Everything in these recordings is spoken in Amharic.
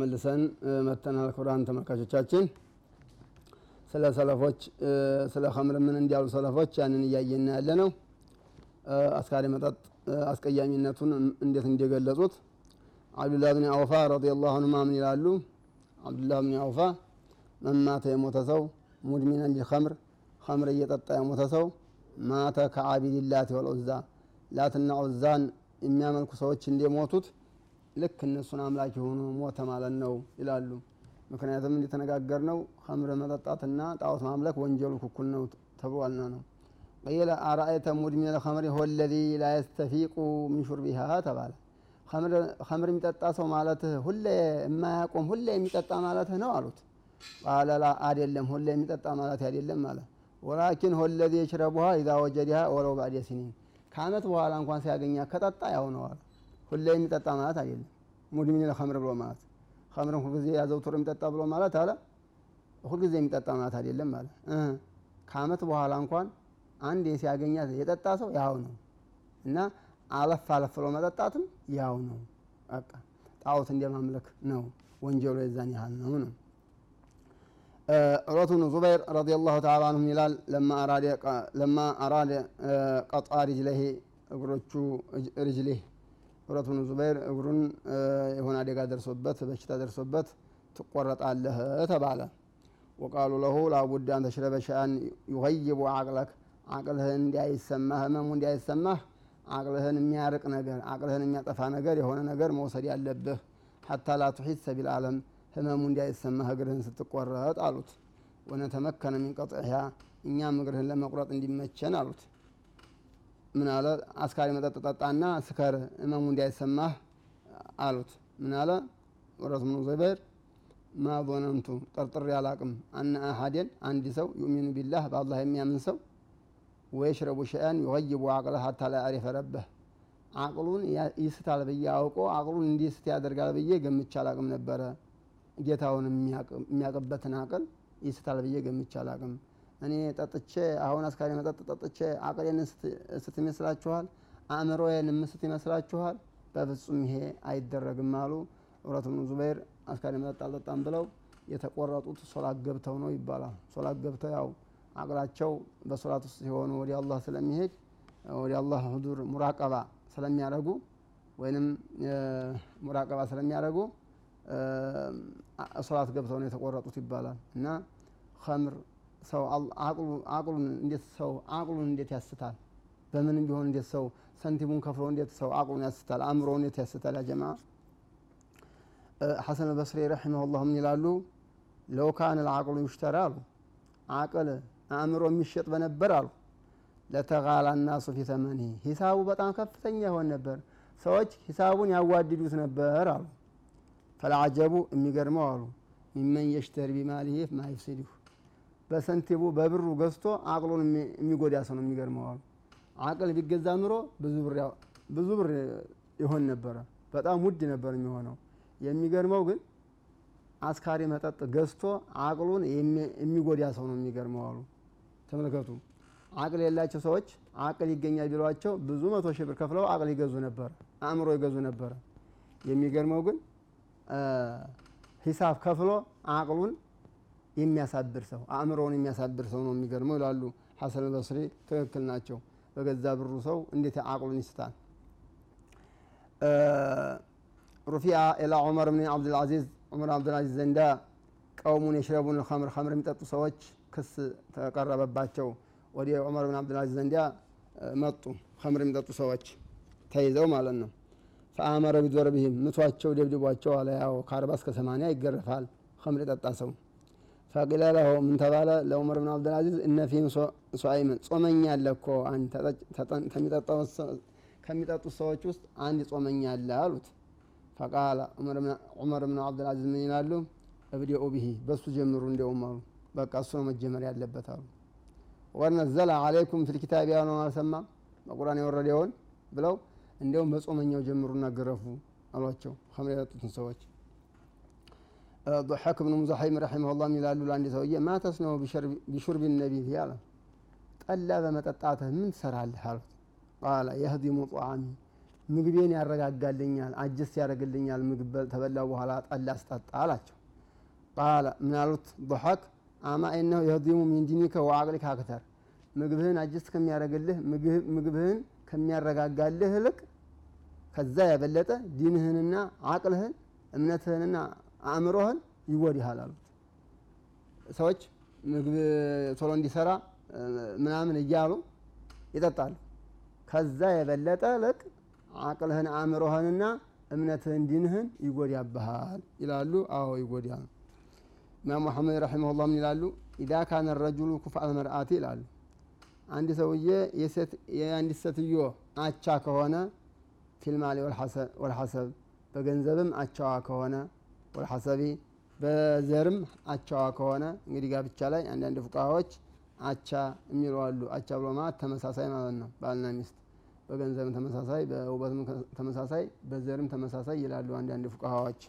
ተመልሰን መተናል። ክቡራን ተመልካቾቻችን ስለ ሰለፎች ስለ ከምር ምን እንዲያሉ ሰለፎች ያንን እያየና ያለ ነው። አስካሪ መጠጥ አስቀያሚነቱን እንዴት እንደገለጹት አብዱላህ ብን አውፋ ረዲየላሁ ዐንሁማ ምን ይላሉ? አብዱላህ ብን አውፋ መማተ የሞተ ሰው ሙድሚነን ሊኸምር ከምር እየጠጣ የሞተ ሰው ማተ ከአቢድላት ወልዑዛ ላትና ዑዛን የሚያመልኩ ሰዎች እንደሞቱት ልክ እነሱን አምላክ የሆኑ ሞተ ማለት ነው ይላሉ። ምክንያቱም እንደተነጋገር ነው ከምር መጠጣትና ጣዖት ማምለክ ወንጀሉ ኩኩል ነው ተብሏልና ነው። ቀይለ አራአይተ ሙድሚነ ልኸምሪ ሆ ለዚ ላ የስተፊቁ ሚን ሹርቢሃ ተባለ። ከምር የሚጠጣ ሰው ማለትህ ሁሌ የማያቆም ሁሌ የሚጠጣ ማለትህ ነው አሉት። ቃለ ላ አይደለም፣ ሁሌ የሚጠጣ ማለት አይደለም ማለት ወላኪን ሆ ለዚ የሽረቡሃ ኢዛ ወጀዲሃ ወለው ባዕደ ሲኒን ከአመት በኋላ እንኳን ሲያገኛ ከጠጣ ያው ነው አሉ። ሁሌ የሚጠጣ ማለት አይደለም። ሙድሚን ለኸምር ብሎ ማለት ኸምርን ሁልጊዜ ያዘውትሮ የሚጠጣ ብሎ ማለት አለ ሁልጊዜ የሚጠጣ ማለት አይደለም ማለት ከአመት በኋላ እንኳን አንዴ ሲያገኛት የጠጣ ሰው ያው ነው እና አለፍ አለፍ ብሎ መጠጣትም ያው ነው። በቃ ጣዖት እንደማምለክ ነው። ወንጀሉ የዛን ያህል ነው ነው ዑርወቱ ብኑ ዙበይር ረዲየላሁ ተዓላ አንሁ ይላል ለማ አራደ ቀጣ ሪጅለህ እግሮቹ ሪጅሌህ ዑርወቱ ብኑ ዙበይር እግሩን የሆነ አደጋ ደርሶበት በሽታ ደርሶበት ትቆረጣለህ ተባለ። ወቃሉ ለሁ ላቡድ አን ተሽረበ ሸአን ዩገይቡ አቅለክ አቅልህን እንዲያይሰማህ ህመሙ እንዲያይሰማህ አቅልህን የሚያርቅ ነገር አቅልህን የሚያጠፋ ነገር የሆነ ነገር መውሰድ ያለብህ ሐታ ላ ቱሒሰ ቢልዓለም ህመሙ እንዳይሰማህ እግርህን ስትቆረጥ አሉት። ونتمكن من قطعها እኛም እግርህን ለመቁረጥ እንዲመቸን አሉት። ምን አለ? አስካሪ መጠጥ ጠጣና ስከር ህመሙ እንዳይሰማህ አሉት። አለ? ዑርወቱ ብኑ ዙበይር ما ظننت ጠርጥሬ አላቅም أن أحدا አንድ ሰው يؤمن بالله በአላህ የሚያምን ሰው ويشرب شيئا يغيب عقله حتى لا يعرف ربه አቅሉን ያስታል ብዬ አውቆ አቅሉን እንዲስት ያደርጋል ብዬ ገምቼ አላቅም ነበረ ጌታውን የሚያቅበትን አቅል ይስታል ብዬ ገምቼ አላቅም። እኔ ጠጥቼ አሁን አስካሪ መጠጥ ጠጥቼ አቅሌን ስት ይመስላችኋል? አእምሮዬን ምስት ይመስላችኋል? በፍጹም ይሄ አይደረግም አሉ። ዑርወቱ ብኑ ዙበይር አስካሪ መጠጥ አልጠጣም ብለው የተቆረጡት ሶላት ገብተው ነው ይባላል። ሶላት ገብተው ያው አቅላቸው በሶላት ውስጥ ሲሆኑ ወደ አላህ ስለሚሄድ ወደ አላህ ሁዱር ሙራቀባ ስለሚያደርጉ ወይንም ሙራቀባ ስለሚያደርጉ ሶላት ገብተው ነው የተቆረጡት ይባላል። እና ከምር ሰው አቅሉን እንዴት ሰው አቅሉን እንዴት ያስታል? በምንም ቢሆን እንዴት ሰው ሰንቲሙን ከፍሎ እንዴት ሰው አቅሉን ያስታል? አእምሮ እንዴት ያስታል? ያ ጀማ ሐሰን አልበስሪ ረሒመሁላህ ምን ይላሉ? ለው ልዓቅሉ ዩሽተራ አሉ አቅል አእምሮ የሚሸጥ በነበር አሉ ለተጋላ ናሱ ፊ ሂሳቡ በጣም ከፍተኛ ይሆን ነበር፣ ሰዎች ሂሳቡን ያዋድዱት ነበር አሉ። ፈለዓጀቡ የሚገርመው አሉ ሚመን የሽተሪ ቢማሊሂ ማ ይፍሲድሁ በሰንቲቡ በብሩ ገዝቶ አቅሉን የሚጎዳ ሰው ነው የሚገርመው አቅል ቢገዛ ኑሮ ብዙ ብር ይሆን ነበረ፣ በጣም ውድ ነበር የሚሆነው። የሚገርመው ግን አስካሪ መጠጥ ገዝቶ አቅሉን የሚጎዳ ሰው ነው የሚገርመው አሉ። ተመልከቱ፣ አቅል የሌላቸው ሰዎች አቅል ይገኛል ቢሏቸው ብዙ መቶ ሺህ ብር ከፍለው አቅል ይገዙ ነበረ፣ አእምሮ ይገዙ ነበረ። የሚገርመው ግን ሂሳብ ከፍሎ አቅሉን የሚያሳብር ሰው አእምሮውን የሚያሳብር ሰው ነው የሚገርመው ይላሉ ሐሰን አልበስሪ። ትክክል ናቸው። በገዛ ብሩ ሰው እንዴት አቅሉን ይስታል? ሩፊአ ኢላ ዑመር ብን ዓብድልዓዚዝ ዑመር ዓብድልዓዚዝ ዘንዳ ቀውሙን የሽረቡን ከምር ከምር የሚጠጡ ሰዎች ክስ ተቀረበባቸው። ወደ ዑመር ብን ዓብድልዓዚዝ ዘንዳ መጡ። ከምር የሚጠጡ ሰዎች ተይዘው ማለት ነው። ፈአመረ ቢዶርቢሂም ምቷቸው፣ ደብድቧቸው አለ። ያው ከአርባ እስከ ሰማንያ ይገረፋል ከምር የጠጣ ሰው። ፈቂለ ለሁ ምን ተባለ? ለዑመር ብን ዓብድልዓዚዝ እነ ፊህም ሷኢምን ጾመኛ አለ እኮ ከሚጠጡት ሰዎች ውስጥ አንድ ጾመኛ አለ አሉት። فقال ዑመር ብን ዓብድልዓዚዝ ምን ይላሉ? ابدؤوا به በሱ ጀምሩ እንዲያውም አሉ። በቃ እሱ ነው መጀመር ያለበት አሉ። ونزل عليكم في الكتاب ያነው አልሰማም በቁርአን የወረደውን ብለው እንዲያውም በጾመኛው ጀምሩና ገረፉ አሏቸው ከምር የጠጡትን ሰዎች። ضحክ ብኑ ሙዘሐይም ረሒመሁላህ ይላሉ ለአንድ ሰውዬ ማ ተስነው ቢሹርቢ ነቢይ? አለ ጠላ በመጠጣትህ ምን ትሰራለህ አሉት። ቃለ የህዲሙ ጣዓሚ ምግቤን ያረጋጋልኛል አጀስ ያደረግልኛል ምግብ ተበላ በኋላ ጠላ ስጠጣ አላቸው። ቃለ ምናሉት ضحክ አማ ኢነሁ የህዲሙ ሚን ወአቅሊከ አክተር ምግብህን አጀስ ከሚያደረግልህ ምግብህን ከሚያረጋጋልህ ልቅ ከዛ የበለጠ ዲንህንና አቅልህን እምነትህንና አእምሮህን ይጎድሃል አሉት። ሰዎች ምግብ ቶሎ እንዲሰራ ምናምን እያሉ ይጠጣሉ። ከዛ የበለጠ ልቅ አቅልህን አእምሮህንና እምነትህን ዲንህን ይጎዳብሃል ይላሉ። አዎ ይጎዳል። ኢማም መሐመድ ረሒመሁላህ ምን ይላሉ? ኢዛ ካነ ረጁሉ ኩፍአል መርአቲ ይላሉ። አንድ ሰውዬ የአንዲት ሴትዮ አቻ ከሆነ ፊልማሊ ወልሐሰብ በገንዘብም አቻዋ ከሆነ ወልሐሰቢ በዘርም አቻዋ ከሆነ እንግዲህ ጋብቻ ላይ አንዳንድ ፉቃሃዎች አቻ የሚሉ አሉ። አቻ ብሎ ማለት ተመሳሳይ ማለት ነው። ባልና ሚስት በገንዘብም ተመሳሳይ፣ በውበትም ተመሳሳይ፣ በዘርም ተመሳሳይ ይላሉ አንዳንድ ፉቃሃዎች።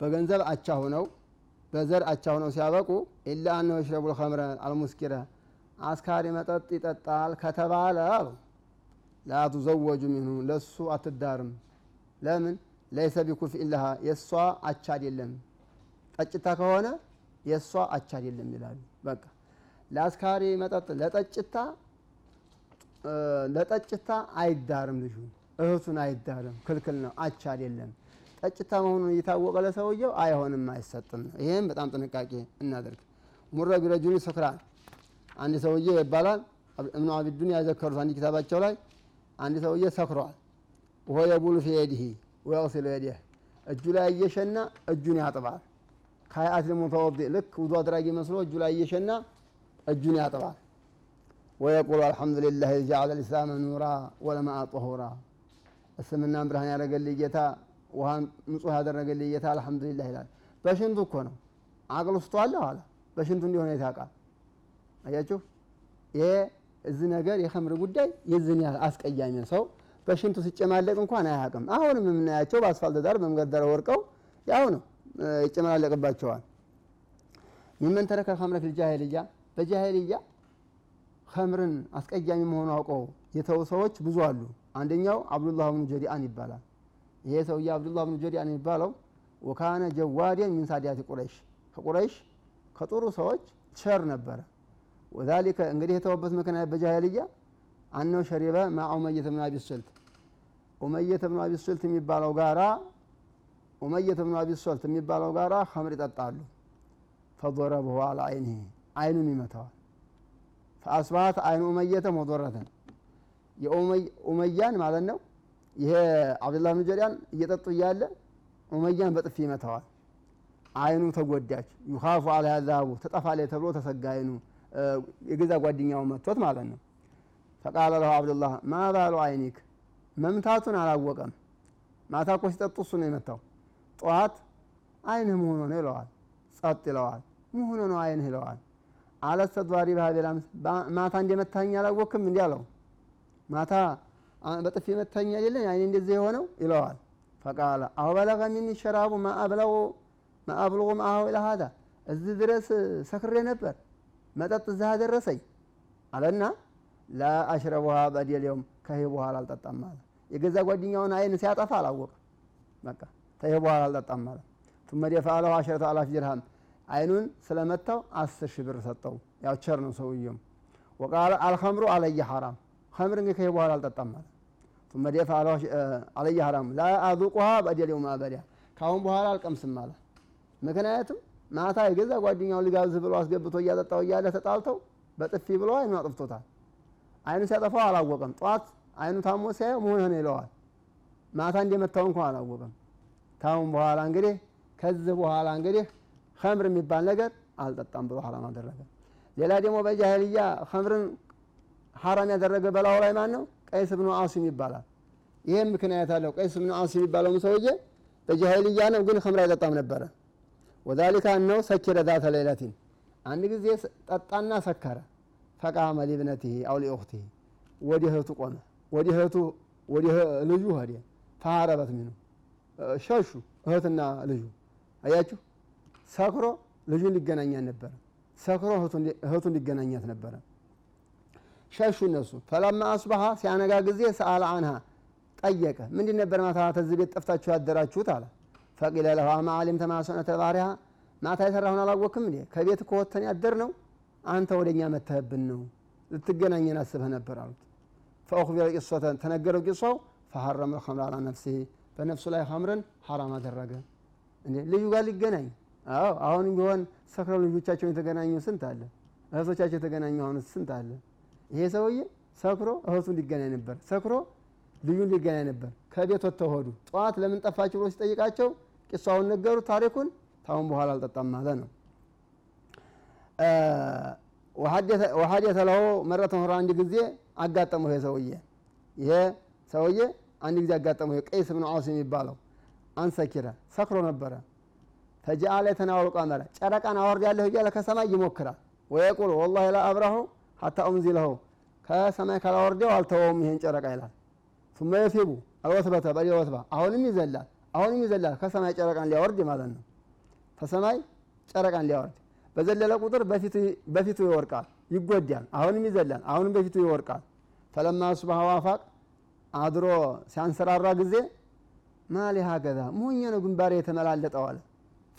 በገንዘብ አቻ ሆነው በዘር አቻ ሆነው ሲያበቁ ኢላ አነሁ የሽረቡ ልኸምረ አልሙስኪረ አስካሪ መጠጥ ይጠጣል ከተባለ አሉ ላ ቱዘወጁ ሚንሁ ለሱ አትዳርም። ለምን ለይሰ ቢኩፍ ኢላሃ የእሷ አቻ አይደለም። ጠጭታ ከሆነ የእሷ አቻ አይደለም ይላሉ። በቃ ለአስካሪ መጠጥ ለጠጭታ ለጠጭታ አይዳርም። ልጁ እህቱን አይዳርም፣ ክልክል ነው። አቻ አይደለም። ጠጭታ መሆኑን እየታወቀ ለሰውየው አይሆንም፣ አይሰጥም። ይህም በጣም ጥንቃቄ እናደርግ። ሙረ ቢረጁኒ ስክራን አንድ ሰውዬ ይባላል እብኑ አቢዱን ያዘከሩት አንድ ኪታባቸው ላይ አንድ ሰውዬ ሰክሯል። ወሆ የቡሉ ፊ ወየግሲሉ የዲህ እጁ ላይ እየሸና እጁን ያጥባል። ከሀይአት ልሙተወዲእ ልክ ውዱ አድራጊ መስሎ እጁ ላይ እየሸና እጁን ያጥባል። ወየቁሉ አልሐምዱሊላህ ጀዐለ ልእስላመ ኑራ ወለማአ ጠሁራ እስልምናን ብርሃን ያደረገልኝ ጌታ ውሃን ንጹህ ያደረገልኝ ጌታ አልሐምዱሊላህ ይላል። በሽንቱ እኮ ነው አቅል ውስጡ አለ ኋላ በሽንቱ እንዲሆነ የታውቃል። አያችሁ ይሄ እዚህ ነገር የኸምር ጉዳይ የዝን አስቀያሚ ሰው በሽንቱ ሲጨማለቅ እንኳን አያውቅም። አሁንም የምናያቸው በአስፋልት ዳር በመንገድ ዳር ወርቀው ያው ነው ይጨመላለቅባቸዋል። ሚመን ተረከ ኸምረ ፊል ጃሂልያ በጃሂልያ ኸምርን አስቀያሚ መሆኑ አውቀው የተው ሰዎች ብዙ አሉ። አንደኛው አብዱላህ ብኑ ጀዲአን ይባላል። ይሄ ሰውዬ አብዱላህ ብኑ ጀዲአን የሚባለው ወካነ ጀዋዴን ሚን ሳዲያቲ ቁረይሽ ከቁረይሽ ከጥሩ ሰዎች ቸር ነበረ። وذلك እንግዲህ የተወበት ምክንያት በጃሂልያ أنه شرب مع ኡመየተ ብኑ አቢ ሱልት ኡመየተ ብኑ አቢ ሱልት የሚባለው ጋራ ኡመየተ ብኑ አቢ ሱልት የሚባለው ጋራ ኸምር ይጠጣሉ። فضربه على عينه አይኑን ይመታዋል። فأصبحت عين ኡመየተ مخضرة የኡመያን ማለት ነው። ይሄ አብዱላህ ብኑ ጀዲያን እየጠጡ እያለ ኡመያን በጥፊ ይመታዋል። አይኑ ተጎዳች። ዩኻፉ አላ ያዛቡ ተጠፋላይ ተብሎ ተሰጋ አይኑ የገዛ ጓደኛው መቶት ማለት ነው። ፈቃለ ለሁ አብዱላህ ማ ባሉ አይኒክ መምታቱን አላወቀም። ማታ እኮ ሲጠጡ እሱ ነው የመታው። ጠዋት አይንህ መሆኑ ነው ይለዋል። ጸጥ ይለዋል። መሆኑ ነው አይንህ ይለዋል። አለት ተድዋሪ ባህቤላም ማታ እንደመታኝ አላወቅም እንዲ አለው። ማታ በጥፊ መታኝ አይደለን አይኔ እንደዚህ የሆነው ይለዋል። فقال أوبلغ مني الشراب ما أبلغ معه إلى هذا እዚህ ድረስ ሰክሬ ነበር መጠጥ እዛ ደረሰኝ አለና لا أشربها بعد اليوم ከይህ በኋላ አልጠጣም ማለት የገዛ ጓደኛውን አይን ሲያጠፋ አላወቅም። በቃ ከይህ በኋላ አልጠጣም ማለት ثم دفع له عشرة آلاف درهم አይኑን ስለመታው አስር ሺህ ብር ሰጠው። ያው ቸር ነው ሰውየውም። ወቃለ አልኸምሩ አለየ ሐራም ኸምር እንግዲህ ከይህ በኋላ አልጠጣም ማለት ቱመ ደፈዐለሁ አለየ ሐራም ላ አዙቁሃ የውም አበዲያ ካሁን በኋላ አልቀምስም ማለት ምክንያቱም ማታ የገዛ ጓደኛውን ልጋብዝህ ብሎ አስገብቶ እያጠጣው እያለ ተጣልተው በጥፊ ብሎ አይኑ አጥፍቶታል። አይኑ ሲያጠፋው አላወቀም። ጠዋት አይኑ ታሞ ሲያየው መሆንህን ይለዋል። ማታ እንደመታው እንኳን አላወቀም። ታሁን በኋላ እንግዲህ ከዚህ በኋላ እንግዲህ ኸምር የሚባል ነገር አልጠጣም ብሎ ሐራም አደረገ። ሌላ ደግሞ በጃሂልያ ኸምርን ሐራም ያደረገ በላው ላይ ማን ነው? ቀይስ ብኑ አሲም ይባላል። ይህም ምክንያት አለው። ቀይስ ብኑ አሲም የሚባለውም ሰውዬ በጃሂልያ ነው፣ ግን ኸምር አይጠጣም ነበረ። وذلك أنه سكر ذات ليلة አንድ ጊዜ ጠጣና ሰከረ። فقام لابنته أو لأخته ወደ እህቱ ቆመ። ወደ እህቱ ወደ ልጁ ሄደ። فهربت منه ሸሹ። እህትና ልጁ አያችሁ፣ ሰክሮ ልጁን ሊገናኛት ነበረ። ሰክሮ እህቱን ሊገናኛት ነበረ። ሸሹ እነሱ። ፈለማ አስበሃ ሲያነጋ ጊዜ ሰአለ አንሃ ጠየቀ ምንድን ነበር ማታ ተዚህ ቤት ጠፍታችሁ ያደራችሁት አለ ፈቂለ ለሁ ማ ሱነተ ባሪያ ማታ የሰራሁን አላወቅም እንዴ ከቤት ከወተን ያደር ነው አንተ ወደ እኛ መተህብን ነው ልትገናኘን አስበህ ነበር አሉት ፈአኽቢረ ቂሶተን ተነገረው ቂሷው ፈሐረመ ልኸምር አላ ነፍሲህ በነፍሱ ላይ ኸምርን ሐራም አደረገ. እንዴ! ልዩ ጋር ሊገናኝ። አዎ አሁንም ቢሆን ሰክረው ልጆቻቸውን የተገናኙ ስንት አለ? እህቶቻቸው የተገናኙ አሁን ስንት አለ? ይሄ ሰውዬ ሰክሮ እህቱን ሊገናኝ ነበር። ሰክሮ ልዩን ሊገናኝ ነበር። ከቤት ወጥተው ሆዱ። ጠዋት ለምን ጠፋችሁ ብሎ ሲጠይቃቸው ቂሷውን ነገሩ ታሪኩን ታሁን በኋላ አልጠጣም ማለት ነው። ለሁ መረተ ሆራ አንድ ጊዜ አጋጠመው። ይሄ ሰውዬ ይሄ ሰውዬ አንድ ጊዜ አጋጠመው። ቀይስ ብን አውስ የሚባለው አንሰኪረ ሰክሮ ነበረ። ፈጃአለ የተናወሩቃ መረ ጨረቃን አወርዳለሁ እያለ ከሰማይ ይሞክራል። ወየቁል ወላሂ ላ አብራሁ ሀታ ኡንዚለሁ ከሰማይ ካላወርደው አልተወውም ይሄን ጨረቃ ይላል። ሱመ የሲቡ አልወስበተ በሌ ወስባ አሁንም ይዘላል፣ አሁንም ይዘላል። ከሰማይ ጨረቃን ሊያወርድ ማለት ነው። ከሰማይ ጨረቃን ሊያወርድ በዘለለ ቁጥር በፊቱ ይወርቃል፣ ይጎዳል። አሁንም ይዘላል፣ አሁንም በፊቱ ይወርቃል። ፈለማ ሱብሃ ዋፋቅ አድሮ ሲያንሰራራ ጊዜ ማሊ ሀገዛ ሙኝ ነው ግንባሬ የተመላለጠው አለ።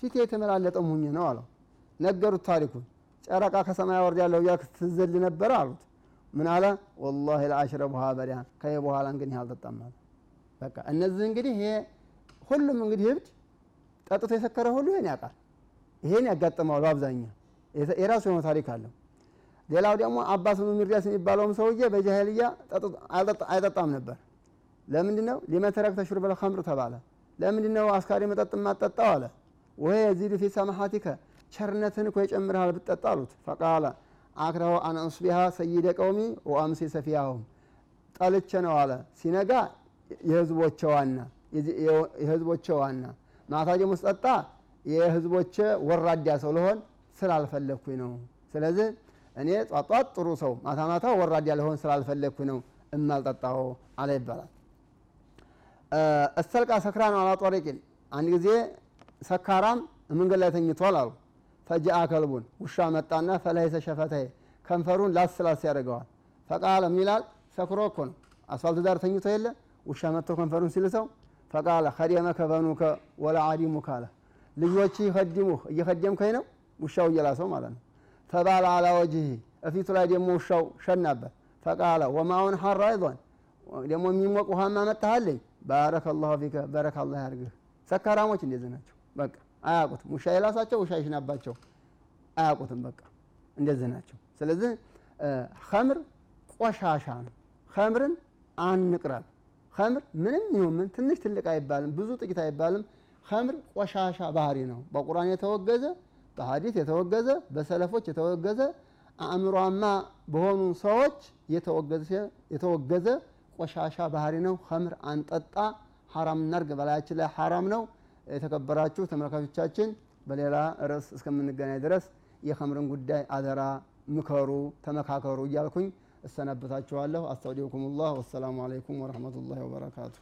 ፊቴ የተመላለጠው ሙኝ ነው አለው። ነገሩት ታሪኩን። ጨረቃ ከሰማይ ወርድ ያለው እያ ትዘል ነበረ አሉት። ምን አለ? ወላሂ ለአሽረቡሃ በዲያ ከይ በኋላ እንግዲህ አልጠጣም በቃ እነዚህ እንግዲህ ይሄ ሁሉም እንግዲህ እብድ ጠጥቶ የሰከረ ሁሉ ይሄን ያውቃል። ይሄን ያጋጥመዋል በአብዛኛው። የራሱ የሆነ ታሪክ አለው ሌላው ደግሞ ብኑ ሚርዳስ የሚባለውም ሰውዬ በጃሄልያ አይጠጣም ነበር። ለምንድ ነው ሊመተረክ ተሹርበል ኸምር ተባለ። ለምንድ ነው አስካሪ መጠጥ ማጠጣው አለ። ወይ የዚዱ ፊ ሰማሓቲከ ቸርነትን እኮ የጨምርሃል ብትጠጣ አሉት። ፈቃለ አክረሁ አን ኡስቢሃ ሰይደ ቀውሚ ወአምሲ ሰፊያሁም። ጠልቼ ነው አለ። ሲነጋ የህዝቦቼ ዋና የህዝቦቼ ዋና። ማታ ደግሞ ስጠጣ የህዝቦቼ ወራዳ ሰው ልሆን ስላልፈለግኩኝ ነው። ስለዚህ እኔ ጧጧት ጥሩ ሰው ማታ ማታ ወራዳ ልሆን ስላልፈለግኩኝ ነው እማልጠጣው አለ ይባላል። እስተልቃ ሰክራን አላ አንድ ጊዜ ሰካራም መንገድ ላይ ተኝቷል አሉ። ፈጃአ ከልቡን ውሻ መጣና ፈለይሰ ሸፈተይ ከንፈሩን ላስ ላስ ያደርገዋል። ፈቃለ ይላል? ሰክሮ እኮ ነው። አስፋልት ዳር ተኝቶ የለ? ውሻ መጥቶ ከንፈሩን ሲልሰው ፈቃለ ከዲመከ በኑከ ወላ አዲሙከ አለ ልጆች ይኸድሙህ እየኸደምከኝ ነው? ውሻው እየላሰው ማለት ነው ፈባለ አላ ወጅህ እፊቱ ላይ ደግሞ ውሻው ሸናበት ፈቃለ ወማውን ሐራ አይዟን ደግሞ የሚሞቅ ውሃማ መጣሃለኝ ባረከ ላሁ ፊከ በረካ አላህ ያርግህ ሰካራሞች እንደዚህ ናቸው። በቃ አያውቁትም። ውሻ የላሳቸው ውሻ ይሽናባቸው አያውቁትም። በቃ እንደዚህ ናቸው። ስለዚህ ከምር ቆሻሻ ነው። ከምርን አንቅረብ። ከምር ምንም ይሁን ምን ትንሽ ትልቅ አይባልም ብዙ ጥቂት አይባልም። ከምር ቆሻሻ ባህሪ ነው። በቁርአን የተወገዘ በሀዲት የተወገዘ በሰለፎች የተወገዘ አእምሯማ በሆኑ ሰዎች የተወገዘ ቆሻሻ ባህሪ ነው። ከምር አንጠጣ ሐራም እናርግ በላያችን ላይ ሐራም ነው። የተከበራችሁ ተመልካቾቻችን በሌላ ርዕስ እስከምንገናኝ ድረስ የኸምርን ጉዳይ አደራ ምከሩ ተመካከሩ እያልኩኝ እሰናበታችኋለሁ። አስተውዲኩም ላህ ወሰላሙ አለይኩም ወረህመቱላሂ ወበረካቱ